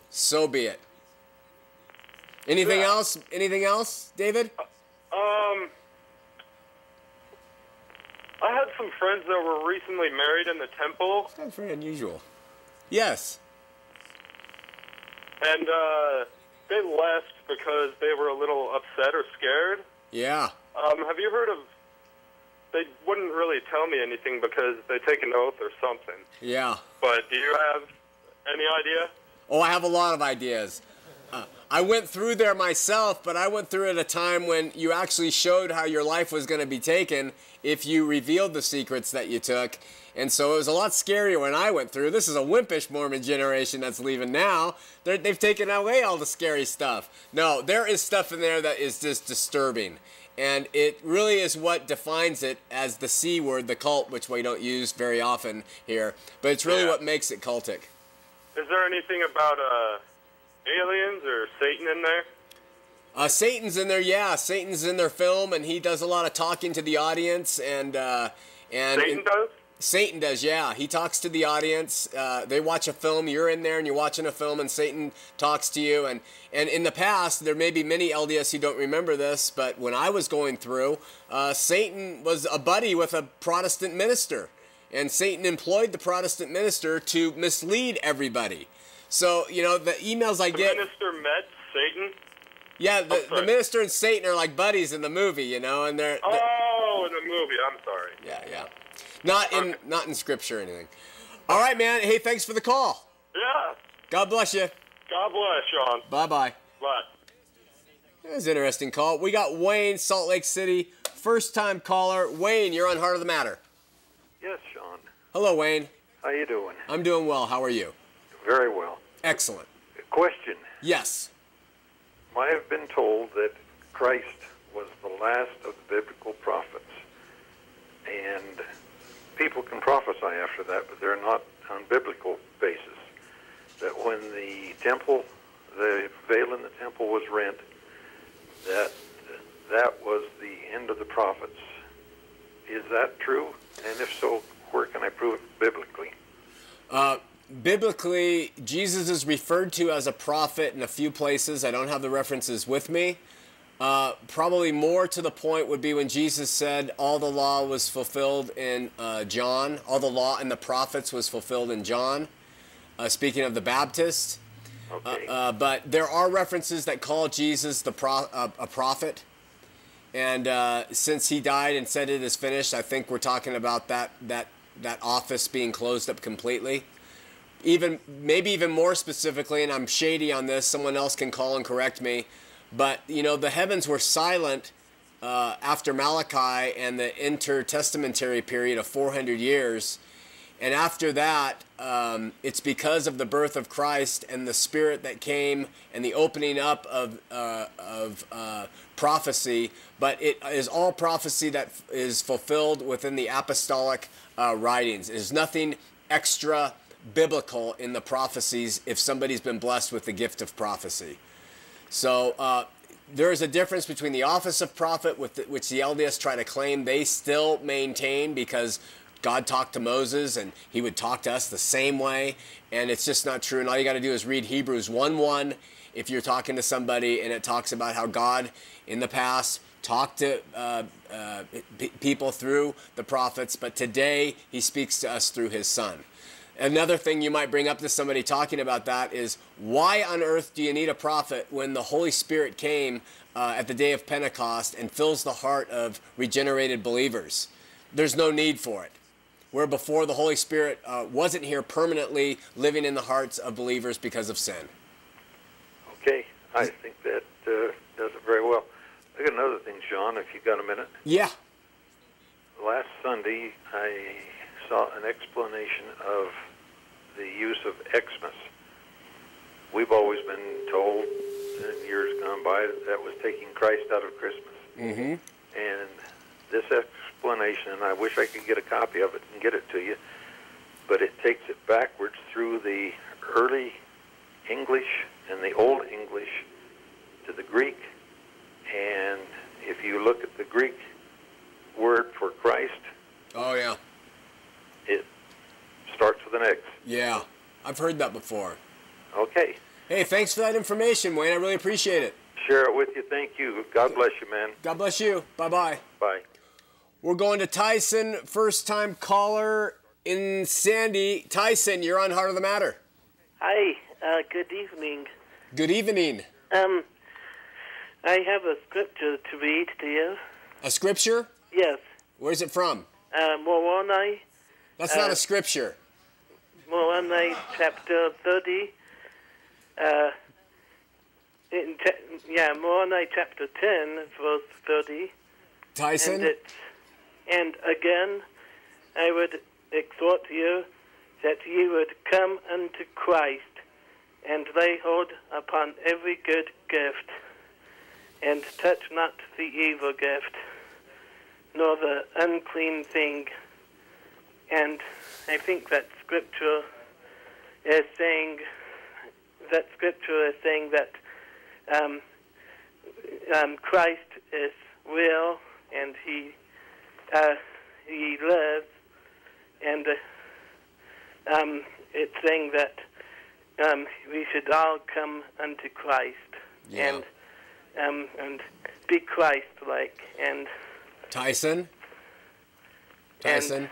so be it. Anything Yeah. else? Anything else, David? Um, I had some friends that were recently married in the temple, That's very unusual. Yes. and uh, they left because they were a little upset or scared. Yeah. Um, have you heard of? They wouldn't really tell me anything because they take an oath or something. Yeah. But do you have any idea? Oh, I have a lot of ideas. Uh, I went through there myself, but I went through at a time when you actually showed how your life was going to be taken if you revealed the secrets that you took. And so it was a lot scarier when I went through. This is a wimpish Mormon generation that's leaving now. They're, they've taken away all the scary stuff. No, there is stuff in there that is just disturbing. And it really is what defines it as the C word, the cult, which we don't use very often here. But it's really Yeah. what makes it cultic. Is there anything about uh, aliens or Satan in there? Uh, Satan's in there, yeah. Satan's in their film, and he does a lot of talking to the audience, and uh, and Satan does? Satan does, yeah. He talks to the audience. Uh, they watch a film. You're in there, and you're watching a film, and Satan talks to you. And and in the past, there may be many LDS who don't remember this, but when I was going through, uh, Satan was a buddy with a Protestant minister, and Satan employed the Protestant minister to mislead everybody. So you know the emails I The get. minister met Satan? Yeah, the, the minister and Satan are like buddies in the movie, you know, and they're, they're- Oh, in the movie. I'm sorry. yeah, yeah, not in not in scripture or anything. All right, man. Hey, thanks for the call. Yeah. God bless you. God bless, Sean. Bye bye. Bye. That was an interesting call. We got Wayne, Salt Lake City, first time caller. Wayne, you're on Heart of the Matter. Yes, Sean. Hello, Wayne. How are you doing? I'm doing well. How are you? Very well. Excellent. Question. Yes. I have been told that Christ was the last of the biblical prophets. And people can prophesy after that, but they're not on biblical basis. That when the temple, the veil in the temple was rent, that that was the end of the prophets. Is that true? And if so, where can I prove it biblically? Uh, biblically, Jesus is referred to as a prophet in a few places. I don't have the references with me. Uh, probably more to the point would be when Jesus said all the law was fulfilled in uh, John, all the law and the prophets was fulfilled in John. Uh, speaking of the Baptist, Okay. uh, uh, but there are references that call Jesus the pro- uh, a prophet. And uh, since he died and said it is finished, I think we're talking about that that that office being closed up completely. Even maybe even more specifically, and I'm shady on this. Someone else can call and correct me. But you know, the heavens were silent uh, after Malachi and the intertestamentary period of 400 years. And after that, um, it's because of the birth of Christ and the Spirit that came and the opening up of, uh, of uh, prophecy. But it is all prophecy that is fulfilled within the apostolic uh, writings. There's nothing extra biblical in the prophecies if somebody's been blessed with the gift of prophecy. So uh, there is a difference between the office of prophet, the, which the LDS try to claim they still maintain because God talked to Moses and he would talk to us the same way, and it's just not true. And all you got to do is read Hebrews 1 1 if you're talking to somebody and it talks about how God in the past talked to uh, uh, people through the prophets, but today he speaks to us through his son. Another thing you might bring up to somebody talking about that is why on earth do you need a prophet when the Holy Spirit came uh, at the day of Pentecost and fills the heart of regenerated believers? There's no need for it. Where before the Holy Spirit uh, wasn't here permanently living in the hearts of believers because of sin. Okay, I think that uh, does it very well. I got another thing, Sean, if you got a minute. Yeah. Last Sunday, I saw an explanation of the use of Xmas. We've always been told in years gone by that that was taking Christ out of Christmas. Mm-hmm. And this explanation, and I wish I could get a copy of it and get it to you, but it takes it backwards through the early English and the Old English to the Greek. And if you look at the Greek word for Christ, Oh, yeah. It starts with an X. Yeah. I've heard that before. Okay. Hey, thanks for that information, Wayne. I really appreciate it. Share it with you. Thank you. God bless you, man. God bless you. Bye bye. Bye. We're going to Tyson, first time caller in Sandy. Tyson, you're on Heart of the Matter. Hi, uh, good evening. Good evening. Um, I have a scripture to read to you. A scripture? Yes, Where's it from? uh, Moroni, That's not Uh, a scripture. Moroni chapter 30, uh, in cha- yeah, Moroni chapter 10, verse 30. Tyson? And, it's, and again, I would exhort you that ye would come unto Christ and lay hold upon every good gift, and touch not the evil gift, nor the unclean thing. And I think that scripture is saying that scripture is saying that um, um, Christ is real and he uh, he lives, and uh, um, it's saying that um, we should all come unto Christ Yeah. and um, and be Christ-like and Tyson? Tyson?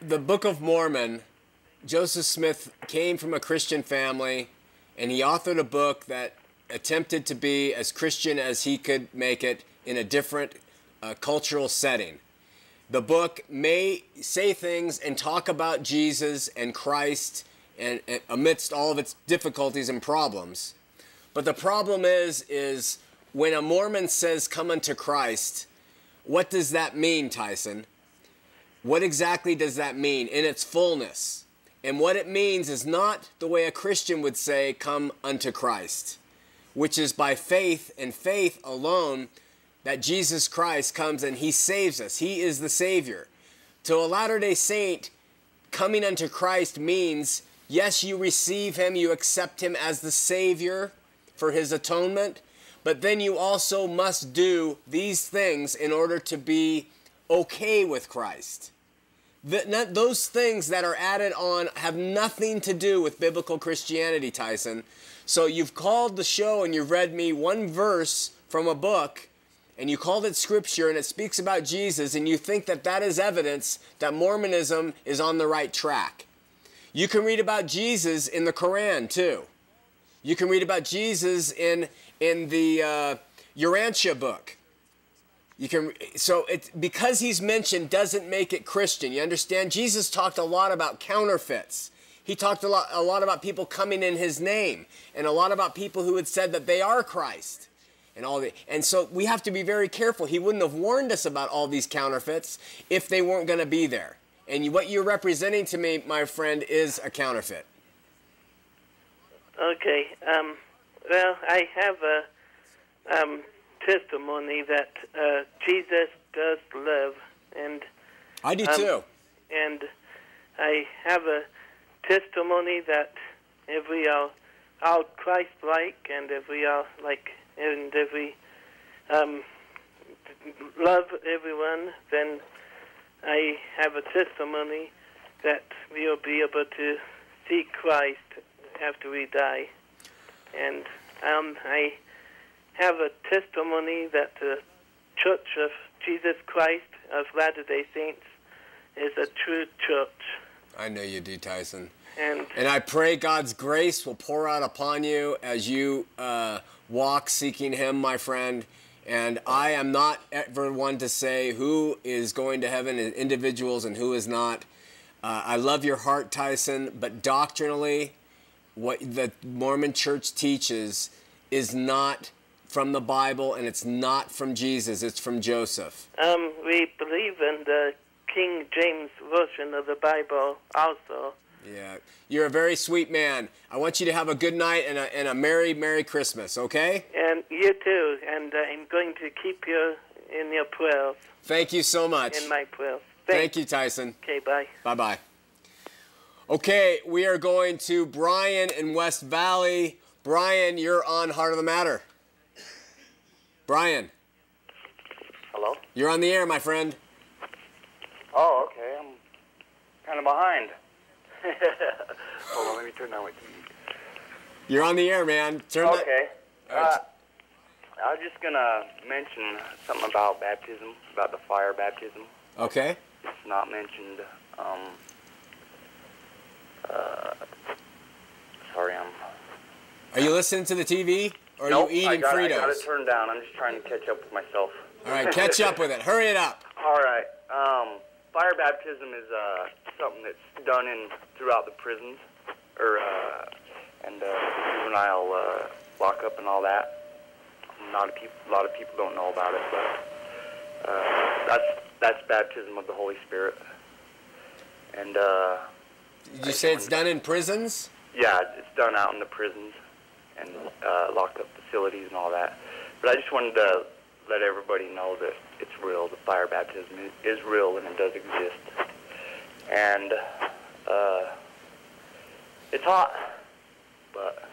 The Book of Mormon, Joseph Smith came from a Christian family and he authored a book that attempted to be as Christian as he could make it in a different uh, cultural setting. The book may say things and talk about Jesus and Christ and, and amidst all of its difficulties and problems. But the problem is, is when a Mormon says, "Come unto Christ," what does that mean, Tyson? What exactly does that mean in its fullness? And what it means is not the way a Christian would say, "Come unto Christ," which is by faith and faith alone that Jesus Christ comes and He saves us. He is the Savior. To a Latter day Saint, coming unto Christ means yes, you receive Him, you accept Him as the Savior for His atonement, but then you also must do these things in order to be okay with Christ. Those things that are added on have nothing to do with biblical Christianity, Tyson. So you've called the show and you've read me one verse from a book and you called it scripture and it speaks about Jesus and you think that that is evidence that Mormonism is on the right track. You can read about Jesus in the Quran too. You can read about Jesus in in the uh, Urantia book. You can so it because he's mentioned doesn't make it Christian. You understand? Jesus talked a lot about counterfeits. He talked a lot a lot about people coming in his name and a lot about people who had said that they are Christ and all the and so we have to be very careful. He wouldn't have warned us about all these counterfeits if they weren't going to be there. And what you're representing to me, my friend, is a counterfeit. Okay. Um, well, I have a um, testimony that uh, Jesus does live, and I do um, too. And I have a testimony that if we are all Christ-like, and if we are like, and if we um, love everyone, then I have a testimony that we will be able to see Christ after we die. And um, I have a testimony that the Church of Jesus Christ of Latter-day Saints is a true church. I know you do, Tyson. And And I pray God's grace will pour out upon you as you uh, walk seeking Him, my friend. And I am not ever one to say who is going to heaven in individuals and who is not. Uh, I love your heart, Tyson, but doctrinally, what the Mormon church teaches is not from the Bible and it's not from Jesus, it's from Joseph. um, we believe in the King James Version of the Bible also. Yeah, you're a very sweet man. I want you to have a good night and a, and a Merry, Merry Christmas, okay? And you too. And uh, I'm going to keep you in your prayers, Thank you so much. in my prayers. Thank you, Tyson. Okay, bye. Bye bye. Okay, we are going to Brian in West Valley. Brian, you're on Heart of the Matter. Brian, Hello? you're on the air, my friend. Oh, okay. I'm kind of behind. Hold on, let me turn down my TV. You're on the air, man. Turn that- Okay. Uh, I was just gonna mention something about baptism, about the fire baptism. Okay. It's not mentioned. Um, uh, sorry, I'm. Are you listening to the TV or are Nope, you I eating got, I Fritos? got it turned down. I'm just trying to catch up with myself. All right, catch up with it. Hurry it up. All right. Um, fire baptism is uh, something that's done in throughout the prisons, or uh, and uh, juvenile uh, lockup and all that. Not a, peop- a lot of people don't know about it, but uh, that's that's baptism of the Holy Spirit. And uh, Did you say it's done in prisons? yeah, it's done out in the prisons and uh, locked up facilities and all that. But I just wanted to let everybody know that it's real. The fire baptism is, real and it does exist. And uh, it's hot, but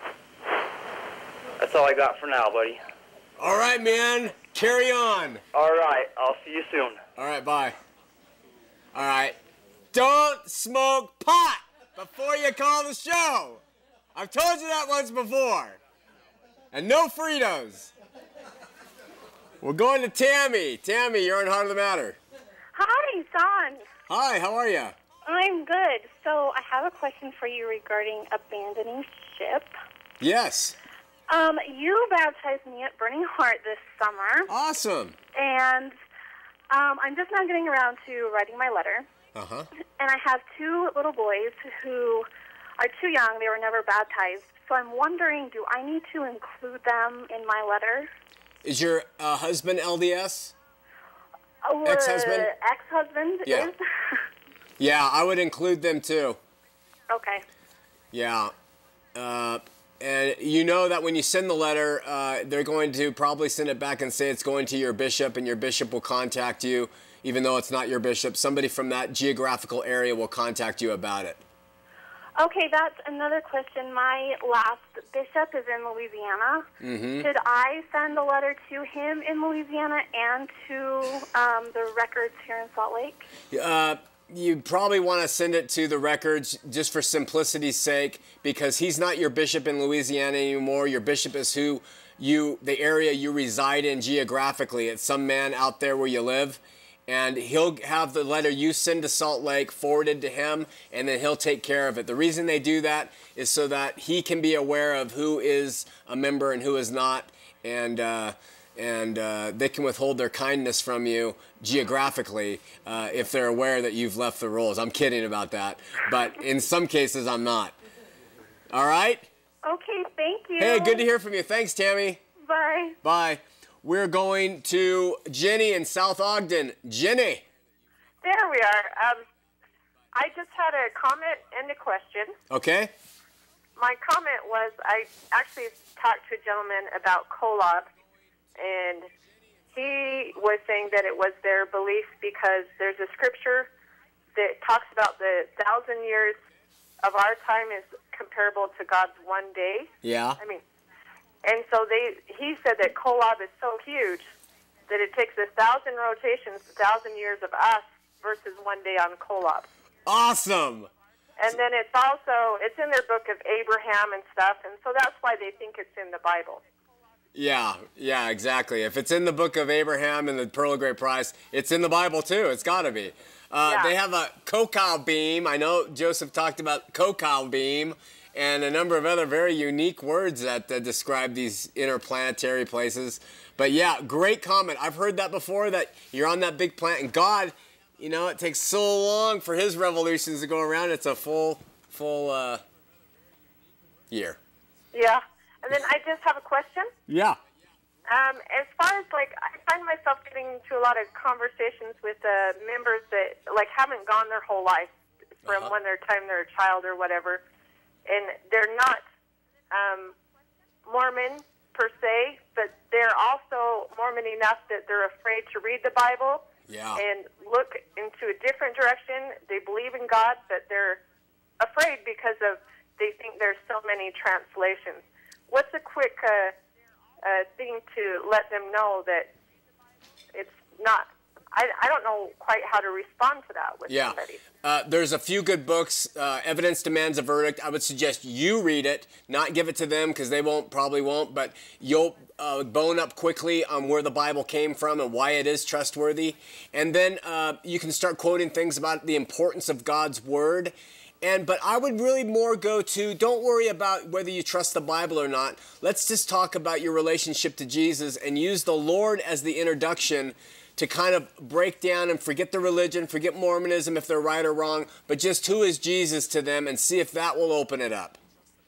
that's all I got for now, buddy. All right, man. Carry on. All right, I'll see you soon. All right, bye. All right. Don't smoke pot before you call the show. I've told you that once before. And no Fritos. We're going to Tammy. Tammy, you're on Heart of the Matter. Hi, Son. Hi, how are you? I'm good. So I have a question for you regarding abandoning ship. Yes. Um, you baptized me at Burning Heart this summer, Awesome. and um, I'm just now getting around to writing my letter. Uh huh. And I have two little boys who are too young; they were never baptized. So I'm wondering, do I need to include them in my letter? Is your uh, husband LDS? Or Ex-husband? Ex-husband Yeah. is. Yeah, I would include them too. okay. Yeah. Uh, and you know that when you send the letter, uh, they're going to probably send it back and say it's going to your bishop, and your bishop will contact you, even though it's not your bishop. Somebody from that geographical area will contact you about it. Okay, that's another question. My last bishop is in Louisiana. Mm-hmm. Should I send a letter to him in Louisiana and to um, the records here in Salt Lake? Uh, you probably want to send it to the records just for simplicity's sake, because he's not your bishop in Louisiana anymore. Your bishop is who you, the area you reside in geographically. It's some man out there where you live, and he'll have the letter you send to Salt Lake forwarded to him, and then he'll take care of it. The reason they do that is so that he can be aware of who is a member and who is not, and. Uh, and uh, they can withhold their kindness from you geographically uh, if they're aware that you've left the rolls. I'm kidding about that, but in some cases, I'm not. All right? Okay, thank you. Hey, good to hear from you. Thanks, Tammy. Bye. Bye. We're going to Jenny in South Ogden. Jenny. There we are. Um, I just had a comment and a question. Okay. My comment was I actually talked to a gentleman about Kolob, and he was saying that it was their belief because there's a scripture that talks about the thousand years of our time is comparable to God's one day. Yeah. I mean, and so they he said that Kolob is so huge that it takes a thousand rotations, a thousand years of us versus one day on Kolob. Awesome. And then it's also it's in their book of Abraham and stuff, and so that's why they think it's in the Bible. Yeah, yeah, exactly. If it's in the book of Abraham and the Pearl of Great Price, it's in the Bible too. It's got to be. Uh, They have a Kokaubeam. I know Joseph talked about Kokaubeam and a number of other very unique words that uh, describe these interplanetary places. But yeah, great comment. I've heard that before that you're on that big planet and God, you know, it takes so long for his revolutions to go around. It's a full, full uh, year. Yeah. And then I just have a question. Yeah. Um, as far as like, I find myself getting into a lot of conversations with uh, members that like haven't gone their whole life from when they're time they're a child or whatever, and they're not um, Mormon per se, but they're also Mormon enough that they're afraid to read the Bible Yeah. and look into a different direction. They believe in God, but they're afraid because of they think there's so many translations. What's a quick uh, uh, thing to let them know that it's not? I, I don't know quite how to respond to that with Yeah. somebody. Uh, there's a few good books. Uh, Evidence demands a verdict. I would suggest you read it, not give it to them because they won't, probably won't. But you'll uh, bone up quickly on where the Bible came from and why it is trustworthy, and then uh, you can start quoting things about the importance of God's word. And but I would really more go to don't worry about whether you trust the Bible or not. Let's just talk about your relationship to Jesus and use the Lord as the introduction to kind of break down and forget the religion, forget Mormonism if they're right or wrong, but just who is Jesus to them and see if that will open it up.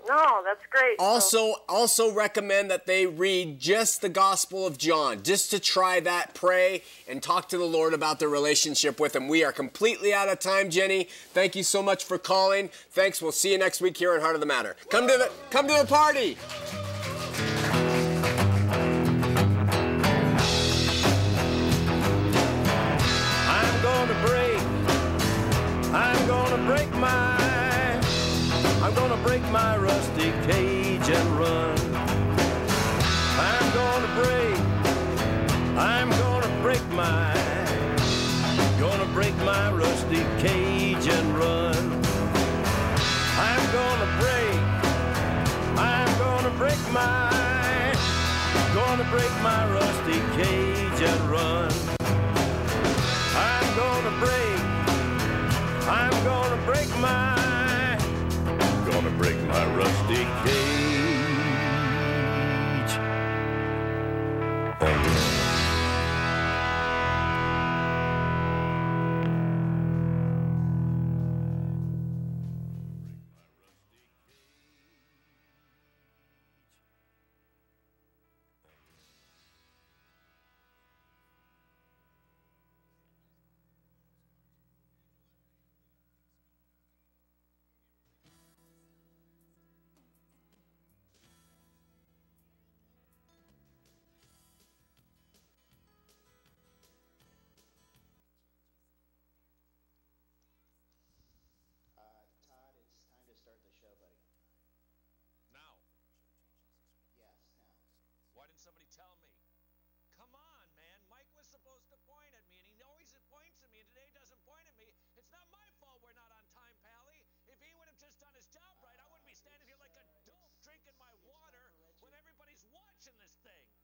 No, that's great. Also, also recommend that they read just the Gospel of John, just to try that, pray, and talk to the Lord about their relationship with Him. We are completely out of time, Jenny. Thank you so much for calling. Thanks. We'll see you next week here on Heart of the Matter. Come to the come to the party. My rusty cage and run. stick watching this thing.